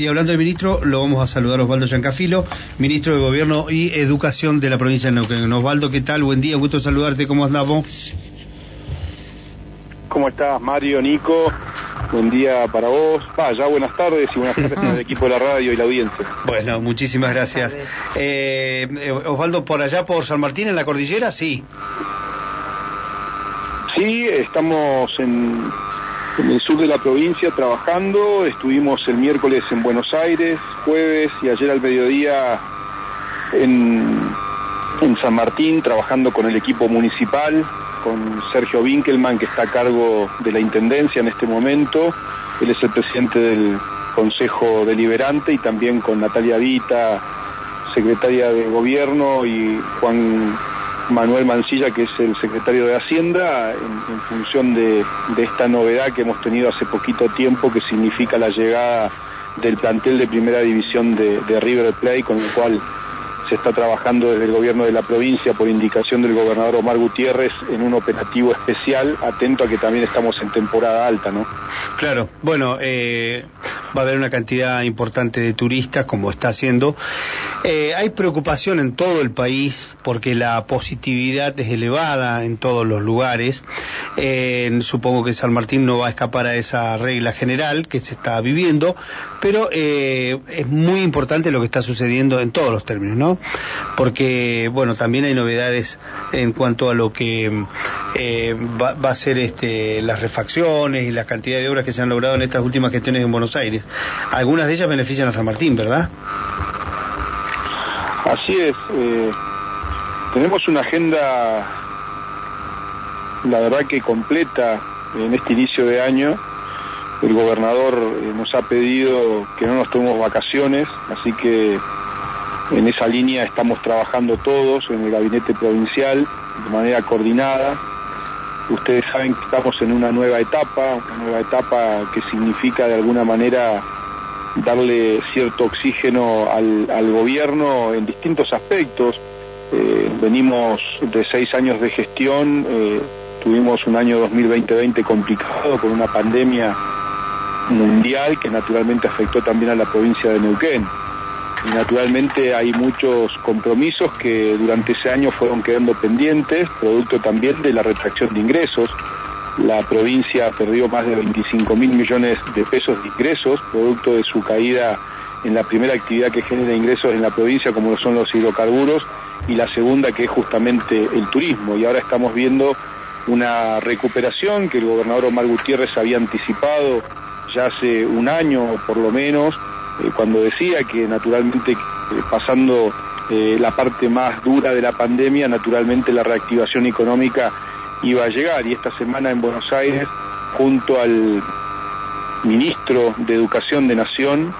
Y hablando de ministro, lo vamos a saludar a Osvaldo Giancafilo, ministro de Gobierno y Educación de la provincia de Neuquén. Osvaldo, ¿qué tal? Buen día, gusto saludarte, ¿cómo andamos? ¿Cómo estás, Mario, Nico? Buen día para vos. ya buenas tardes y buenas tardes para el equipo de la radio y la audiencia. Bueno, muchísimas gracias. Eh, eh, Osvaldo, ¿por allá por San Martín, en la cordillera? Sí. Sí, estamos en en el sur de la provincia trabajando. Estuvimos el miércoles en Buenos Aires, jueves y ayer al mediodía en, San Martín trabajando con el equipo municipal, con Sergio Winkelman que está a cargo de la Intendencia en este momento. Él es el presidente del Consejo Deliberante y también con Natalia Vita, secretaria de Gobierno, y Juan Manuel Mancilla, que es el secretario de Hacienda, en, función de, esta novedad que hemos tenido hace poquito tiempo, que significa la llegada del plantel de primera división de, de River Plate, con el cual se está trabajando desde el gobierno de la provincia por indicación del gobernador Omar Gutiérrez en un operativo especial, atento a que también estamos en temporada alta, ¿no? Claro, bueno, eh, va a haber una cantidad importante de turistas, como está haciendo. Eh, hay preocupación en todo el país porque la positividad es elevada en todos los lugares. Eh, supongo que San Martín no va a escapar a esa regla general que se está viviendo, pero eh, es muy importante lo que está sucediendo en todos los términos, ¿no? Porque, bueno, también hay novedades en cuanto a lo que va, va, a ser este, las refacciones y la cantidad de obras que se han logrado en estas últimas gestiones en Buenos Aires. Algunas de ellas benefician a San Martín, ¿verdad? Así es. Eh, tenemos una agenda, la verdad que completa en este inicio de año. El gobernador eh, nos ha pedido que no nos tomemos vacaciones, así que en esa línea estamos trabajando todos en el gabinete provincial de manera coordinada. Ustedes saben que estamos en una nueva etapa, una nueva etapa que significa de alguna manera darle cierto oxígeno al, gobierno en distintos aspectos. Eh, venimos de seis años de gestión, eh, tuvimos un año 2020 complicado con una pandemia mundial que naturalmente afectó también a la provincia de Neuquén. Y naturalmente hay muchos compromisos que durante ese año fueron quedando pendientes, producto también de la retracción de ingresos. La provincia perdió más de 25 mil millones de pesos de ingresos, producto de su caída en la primera actividad que genera ingresos en la provincia, como son los hidrocarburos, y la segunda que es justamente el turismo. Y ahora estamos viendo una recuperación que el gobernador Omar Gutiérrez había anticipado ya hace un año por lo menos, cuando decía que naturalmente eh, pasando eh, la parte más dura de la pandemia, naturalmente la reactivación económica iba a llegar. Y esta semana en Buenos Aires, junto al ministro de Educación de Nación,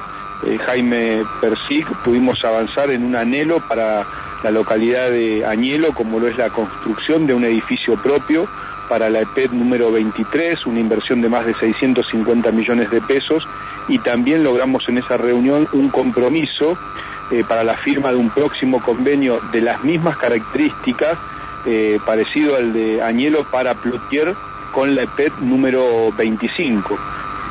Jaime Persig, pudimos avanzar en un anhelo para la localidad de Añelo, como lo es la construcción de un edificio propio para la EPED número 23, una inversión de más de 650 millones de pesos, y también logramos en esa reunión un compromiso eh, para la firma de un próximo convenio de las mismas características, eh, parecido al de Añelo para Plotier, con la EPED número 25,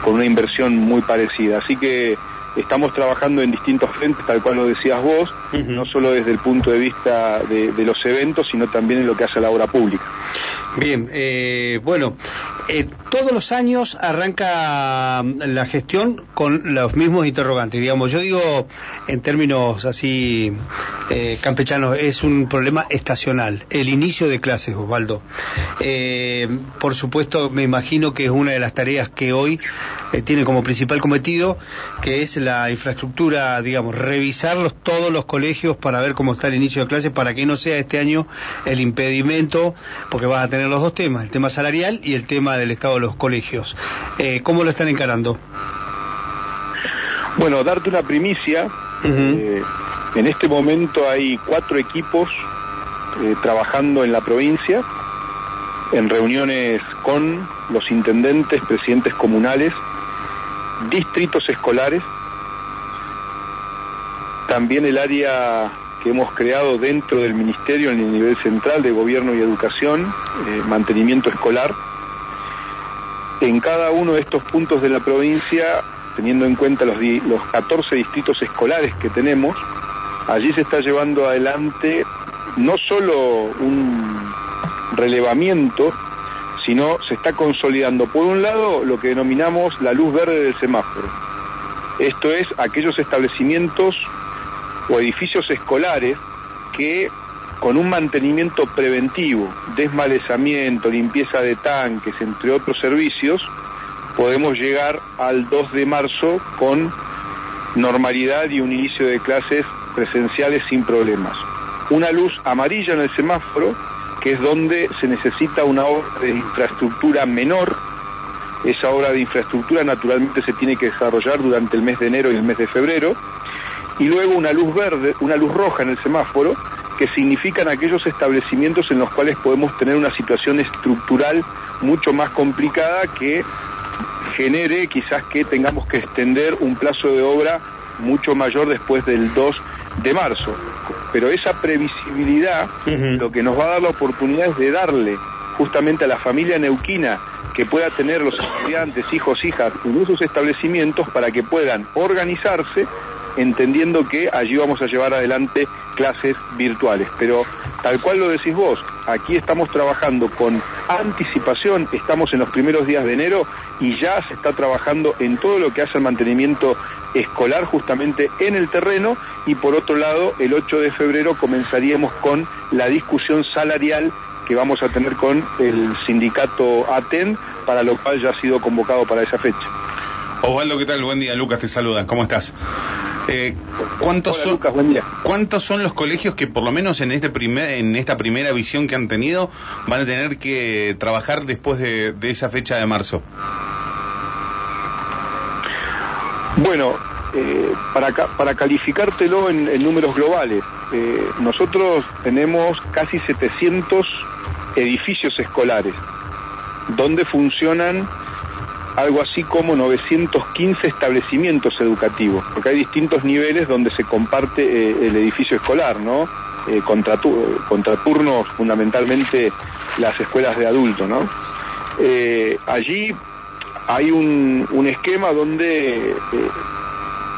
con una inversión muy parecida. Así que estamos trabajando en distintos frentes, tal cual lo decías vos, no solo desde el punto de vista de, los eventos, sino también en lo que hace la obra pública. Bien, eh, bueno, eh, todos los años arranca mm, la gestión con los mismos interrogantes. Digamos, yo digo en términos así eh, campechanos, es un problema estacional. El inicio de clases, Osvaldo. Eh, por supuesto, me imagino que es una de las tareas que hoy tiene como principal cometido, que es la infraestructura, digamos, revisar todos los colegios para ver cómo está el inicio de clases, para que no sea este año el impedimento, porque vas a tener los dos temas, el tema salarial y el tema del estado de los colegios. Eh, ¿Cómo lo están encarando? Bueno, darte una primicia. Eh, en este momento hay cuatro equipos eh, trabajando en la provincia, en reuniones con los intendentes, presidentes comunales, distritos escolares, también el área que hemos creado dentro del Ministerio en el nivel central de Gobierno y Educación, mantenimiento escolar, en cada uno de estos puntos de la provincia teniendo en cuenta los, los 14 distritos escolares que tenemos, allí se está llevando adelante no solo un relevamiento, sino se está consolidando, por un lado, lo que denominamos la luz verde del semáforo. Esto es aquellos establecimientos o edificios escolares que con un mantenimiento preventivo, desmalezamiento, limpieza de tanques, entre otros servicios, podemos llegar al 2 de marzo con normalidad y un inicio de clases presenciales sin problemas. Una luz amarilla en el semáforo, que es donde se necesita una obra de infraestructura menor. Esa obra de infraestructura naturalmente se tiene que desarrollar durante el mes de enero y el mes de febrero. Y luego una luz verde, una luz roja en el semáforo, que significan aquellos establecimientos en los cuales podemos tener una situación estructural mucho más complicada que genere quizás que tengamos que extender un plazo de obra mucho mayor después del 2 de marzo. Pero esa previsibilidad lo que nos va a dar la oportunidad es de darle justamente a la familia neuquina que pueda tener los estudiantes, hijos, hijas en esos establecimientos para que puedan organizarse entendiendo que allí vamos a llevar adelante clases virtuales. Pero tal cual lo decís vos, aquí estamos trabajando con anticipación, estamos en los primeros días de enero y ya se está trabajando en todo lo que hace el mantenimiento escolar justamente en el terreno y por otro lado el 8 de febrero comenzaríamos con la discusión salarial que vamos a tener con el sindicato ATEN, para lo cual ya ha sido convocado para esa fecha. Osvaldo, ¿qué tal? Buen día, Lucas, te saluda. ¿Cómo estás? Eh, ¿cuántos, son, ¿Cuántos son los colegios que por lo menos en, este primer, en esta primera visión que han tenido van a tener que trabajar después de, esa fecha de marzo? Bueno, eh, para, para calificártelo en, números globales, eh, nosotros tenemos casi 700 edificios escolares donde funcionan algo así como 915 establecimientos educativos, porque hay distintos niveles donde se comparte eh, el edificio escolar, ¿no? Eh, contraturnos fundamentalmente las escuelas de adultos, ¿no? Eh, allí hay un, esquema donde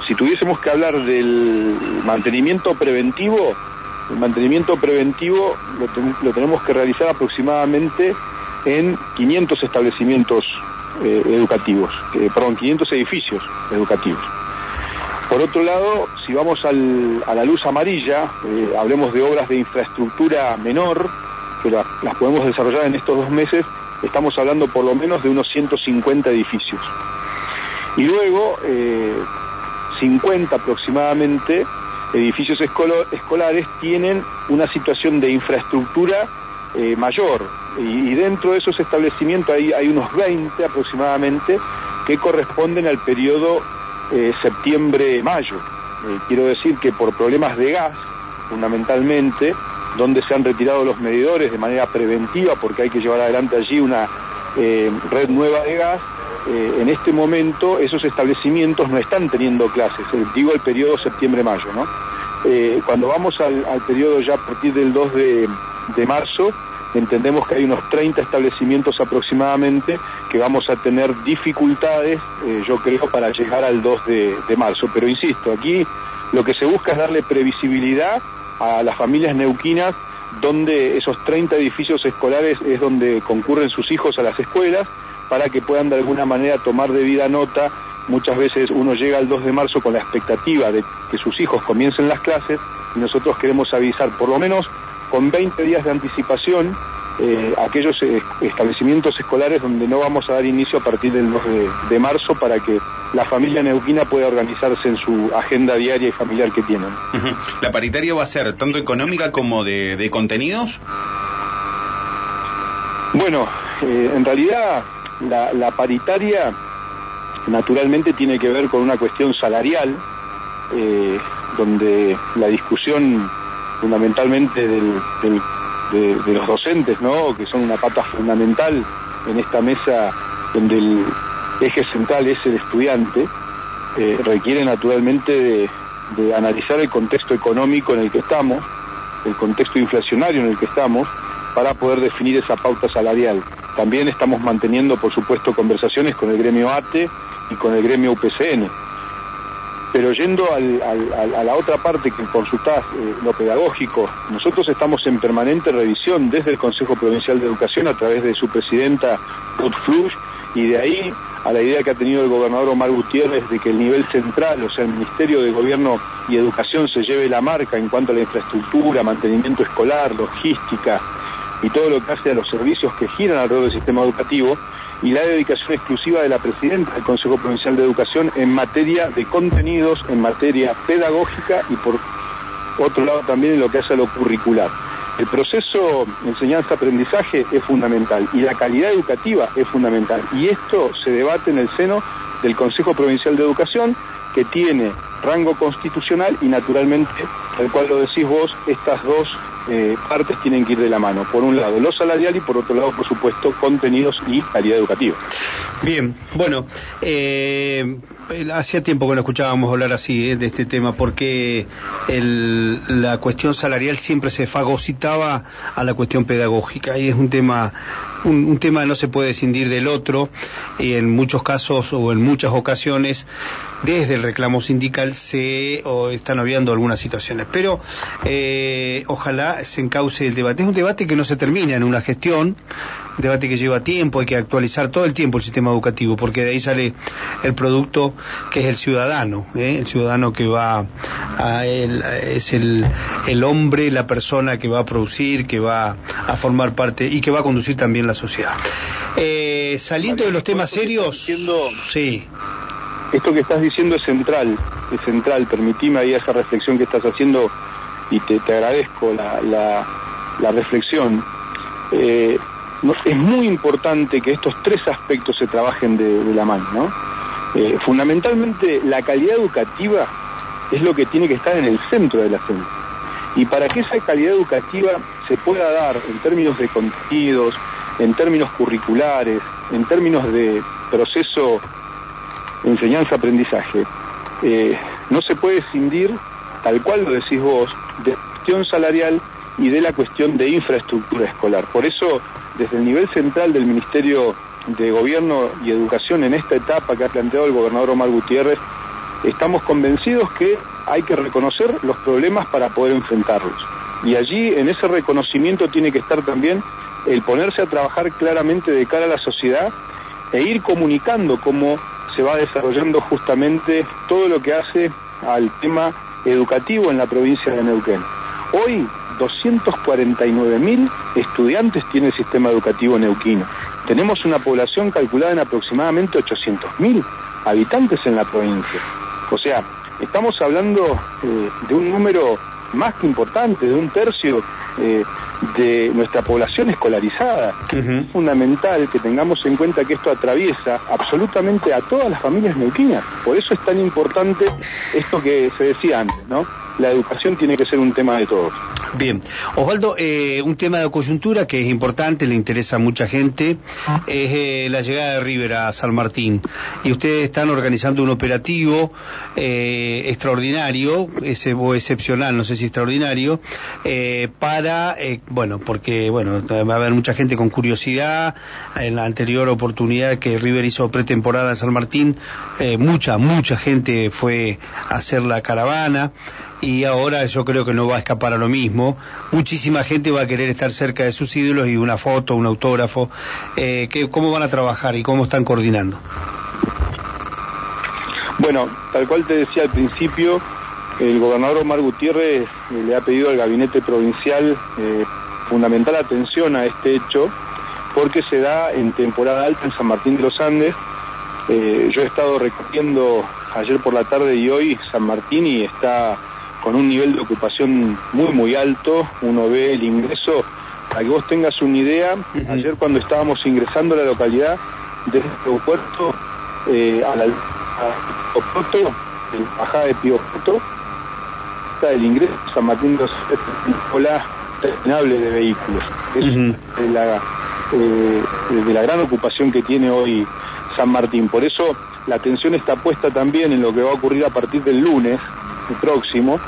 si tuviésemos que hablar del mantenimiento preventivo, el mantenimiento preventivo lo, lo tenemos que realizar aproximadamente en 500 establecimientos eh, educativos, eh, perdón, 500 edificios educativos. Por otro lado, si vamos a la luz amarilla, eh, hablemos de obras de infraestructura menor, que las podemos desarrollar en estos dos meses, estamos hablando por lo menos de unos 150 edificios. Y luego, 50 aproximadamente edificios escolares tienen una situación de infraestructura mayor, y, dentro de esos establecimientos hay, unos 20 aproximadamente que corresponden al periodo eh, septiembre-mayo. Eh, quiero decir que por problemas de gas, fundamentalmente, donde se han retirado los medidores de manera preventiva porque hay que llevar adelante allí una eh, red nueva de gas, en este momento esos establecimientos no están teniendo clases, digo el periodo septiembre-mayo. ¿no? cuando vamos al, periodo ya a partir del 2 de, de marzo, entendemos que hay unos 30 establecimientos aproximadamente que vamos a tener dificultades, eh, yo creo, para llegar al 2 de, marzo. Pero insisto, aquí lo que se busca es darle previsibilidad a las familias neuquinas donde esos 30 edificios escolares es donde concurren sus hijos a las escuelas para que puedan de alguna manera tomar debida nota. Muchas veces uno llega al 2 de marzo con la expectativa de que sus hijos comiencen las clases y nosotros queremos avisar por lo menos con 20 días de anticipación eh, aquellos eh, establecimientos escolares donde no vamos a dar inicio a partir del 2 de, marzo para que la familia neuquina pueda organizarse en su agenda diaria y familiar que tienen. ¿La paritaria va a ser tanto económica como de, contenidos? Bueno, eh, en realidad la, paritaria naturalmente tiene que ver con una cuestión salarial, donde la discusión fundamentalmente de, los docentes, ¿no? que son una pata fundamental en esta mesa donde el eje central es el estudiante, eh, requiere naturalmente de, analizar el contexto económico en el que estamos, el contexto inflacionario en el que estamos, para poder definir esa pauta salarial. también estamos manteniendo, por supuesto, conversaciones con el gremio ATE y con el gremio UPCN. Pero yendo a la otra parte que consultás, eh, lo pedagógico, nosotros estamos en permanente revisión desde el Consejo Provincial de Educación a través de su presidenta Ruth Flush y de ahí a la idea que ha tenido el gobernador Omar Gutiérrez de que el nivel central, o sea, el Ministerio de Gobierno y Educación se lleve la marca en cuanto a la infraestructura, mantenimiento escolar, logística y todo lo que hace a los servicios que giran alrededor del sistema educativo, y la dedicación exclusiva de la presidenta del Consejo Provincial de Educación en materia de contenidos, en materia pedagógica y por otro lado también en lo que hace a lo curricular. El proceso enseñanza-aprendizaje es fundamental y la calidad educativa es fundamental. Y esto se debate en el seno del Consejo Provincial de Educación, que tiene rango constitucional y naturalmente, tal cual lo decís vos, estas dos eh, partes tienen que ir de la mano. Por un lado, lo salarial y por otro lado, por supuesto, contenidos y calidad educativa. Bien, bueno, eh, hacía tiempo que no escuchábamos hablar así eh, de este tema, porque la cuestión salarial siempre se fagocitaba a la cuestión pedagógica y es un tema un, un tema no se puede escindir del otro y en muchos casos o en muchas ocasiones desde el reclamo sindical se o están habiendo algunas situaciones. Pero eh, ojalá se encauce el debate. Es un debate que no se termina en una gestión, debate que lleva tiempo, hay que actualizar todo el tiempo el sistema educativo, porque de ahí sale el producto que es el ciudadano, ¿eh? el ciudadano que va a él, es el, el hombre, la persona que va a producir, que va a formar parte y que va a conducir también la sociedad. Eh, saliendo de los temas serios, sí esto que estás diciendo es central, es central. Permitime ahí esa reflexión que estás haciendo y te, agradezco la, reflexión. Eh, es muy importante que estos tres aspectos se trabajen de, la mano. ¿no? Eh, fundamentalmente, la calidad educativa es lo que tiene que estar en el centro de la gente. Y para que esa calidad educativa se pueda dar en términos de contenidos, en términos curriculares, en términos de proceso enseñanza-aprendizaje, eh, no se puede escindir, tal cual lo decís vos, de cuestión salarial y de la cuestión de infraestructura escolar. Por eso, desde el nivel central del Ministerio de Gobierno y Educación en esta etapa que ha planteado el gobernador Omar Gutiérrez, estamos convencidos que hay que reconocer los problemas para poder enfrentarlos. Y allí, en ese reconocimiento, tiene que estar también el ponerse a trabajar claramente de cara a la sociedad e ir comunicando cómo se va desarrollando justamente todo lo que hace al tema educativo en la provincia de Neuquén. Hoy 249.000 estudiantes tiene el sistema educativo neuquino. Tenemos una población calculada en aproximadamente 800.000 habitantes en la provincia. O sea, estamos hablando eh, de un número más que importante, de un tercio eh, de nuestra población escolarizada. Es fundamental que tengamos en cuenta que esto atraviesa absolutamente a todas las familias neuquinas. Por eso es tan importante esto que se decía antes, ¿no? La educación tiene que ser un tema de todos. Bien. Osvaldo, eh, un tema de coyuntura que es importante, le interesa a mucha gente, es eh, la llegada de River a San Martín. Y ustedes están organizando un operativo eh, extraordinario, ese, o excepcional, no sé si extraordinario, para, bueno, porque, bueno, va a haber mucha gente con curiosidad. En la anterior oportunidad que River hizo pretemporada en San Martín, mucha, mucha gente fue a hacer la caravana y ahora yo creo que no va a escapar a lo mismo. Muchísima gente va a querer estar cerca de sus ídolos y una foto, un autógrafo. Eh, ¿Cómo van a trabajar y cómo están coordinando? Bueno, tal cual te decía al principio, el gobernador Omar Gutiérrez eh, le ha pedido al gabinete provincial eh, fundamental atención a este hecho porque se da en temporada alta en San Martín de los Andes. yo he estado recorriendo ayer por la tarde y hoy San Martín y está con un nivel de ocupación muy, muy alto. Uno ve el ingreso, para que vos tengas una idea, ayer cuando estábamos ingresando a la localidad, desde el aeropuerto eh, a la en bajada de Pío está el ingreso San Martín de la terminable de vehículos. Es de, la, eh, de la gran ocupación que tiene hoy San Martín. Por eso la atención está puesta también en lo que va a ocurrir a partir del lunes próximo,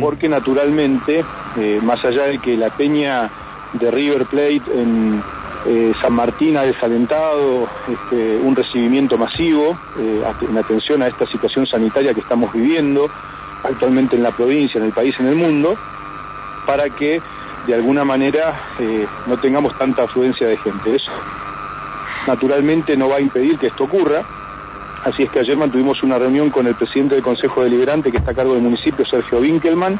porque naturalmente, eh, más allá de que la peña de River Plate en, Eh, San Martín ha desalentado este, un recibimiento masivo eh, en atención a esta situación sanitaria que estamos viviendo actualmente en la provincia, en el país, en el mundo, para que de alguna manera eh, no tengamos tanta afluencia de gente. Eso naturalmente no va a impedir que esto ocurra, así es que ayer mantuvimos una reunión con el presidente del Consejo Deliberante que está a cargo del municipio, Sergio Winkelmann,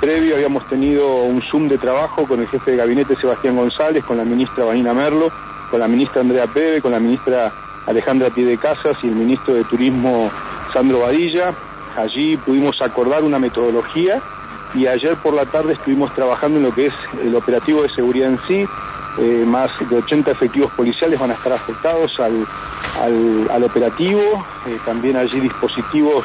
Previo habíamos tenido un Zoom de trabajo con el jefe de gabinete Sebastián González, con la ministra Vanina Merlo, con la ministra Andrea Pebe, con la ministra Alejandra Pie Casas y el ministro de Turismo Sandro Badilla. Allí pudimos acordar una metodología y ayer por la tarde estuvimos trabajando en lo que es el operativo de seguridad en sí. Eh, más de 80 efectivos policiales van a estar afectados al, operativo. Eh, también allí dispositivos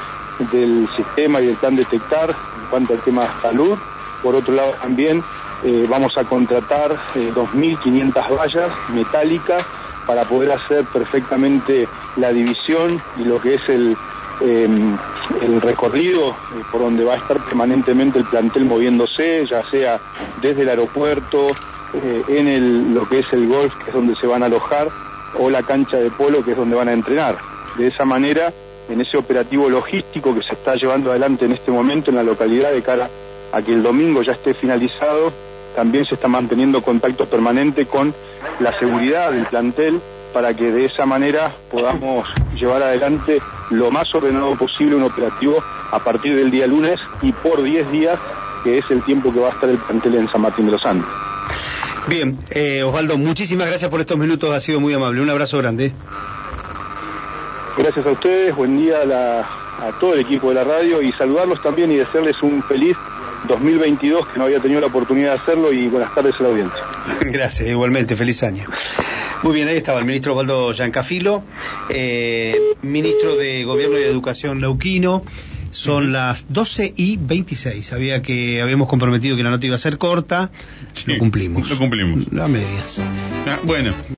del sistema y del plan detectar cuanto al tema salud. Por otro lado también eh, vamos a contratar 2.500 eh, vallas metálicas para poder hacer perfectamente la división y lo que es el, em, el recorrido por donde va a estar permanentemente el plantel moviéndose, ya sea desde el aeropuerto, en el, lo que es el golf, que es donde se van a alojar, o la cancha de polo, que es donde van a entrenar. De esa manera en ese operativo logístico que se está llevando adelante en este momento en la localidad de cara a que el domingo ya esté finalizado. También se está manteniendo contacto permanente con la seguridad del plantel para que de esa manera podamos llevar adelante lo más ordenado posible un operativo a partir del día lunes y por 10 días, que es el tiempo que va a estar el plantel en San Martín de los Andes. Bien, eh, Osvaldo, muchísimas gracias por estos minutos, ha sido muy amable. Un abrazo grande. Gracias a ustedes, buen día a, todo el equipo de la radio y saludarlos también y desearles un feliz 2022 que no había tenido la oportunidad de hacerlo y buenas tardes a la audiencia. Gracias, igualmente, feliz año. Muy bien, ahí estaba el ministro Osvaldo Giancafilo, eh, ministro de Gobierno y Educación Neuquino. Son las 12 y 26. Sabía que habíamos comprometido que la nota iba a ser corta. lo cumplimos. Lo cumplimos. Las medias. Ah, bueno.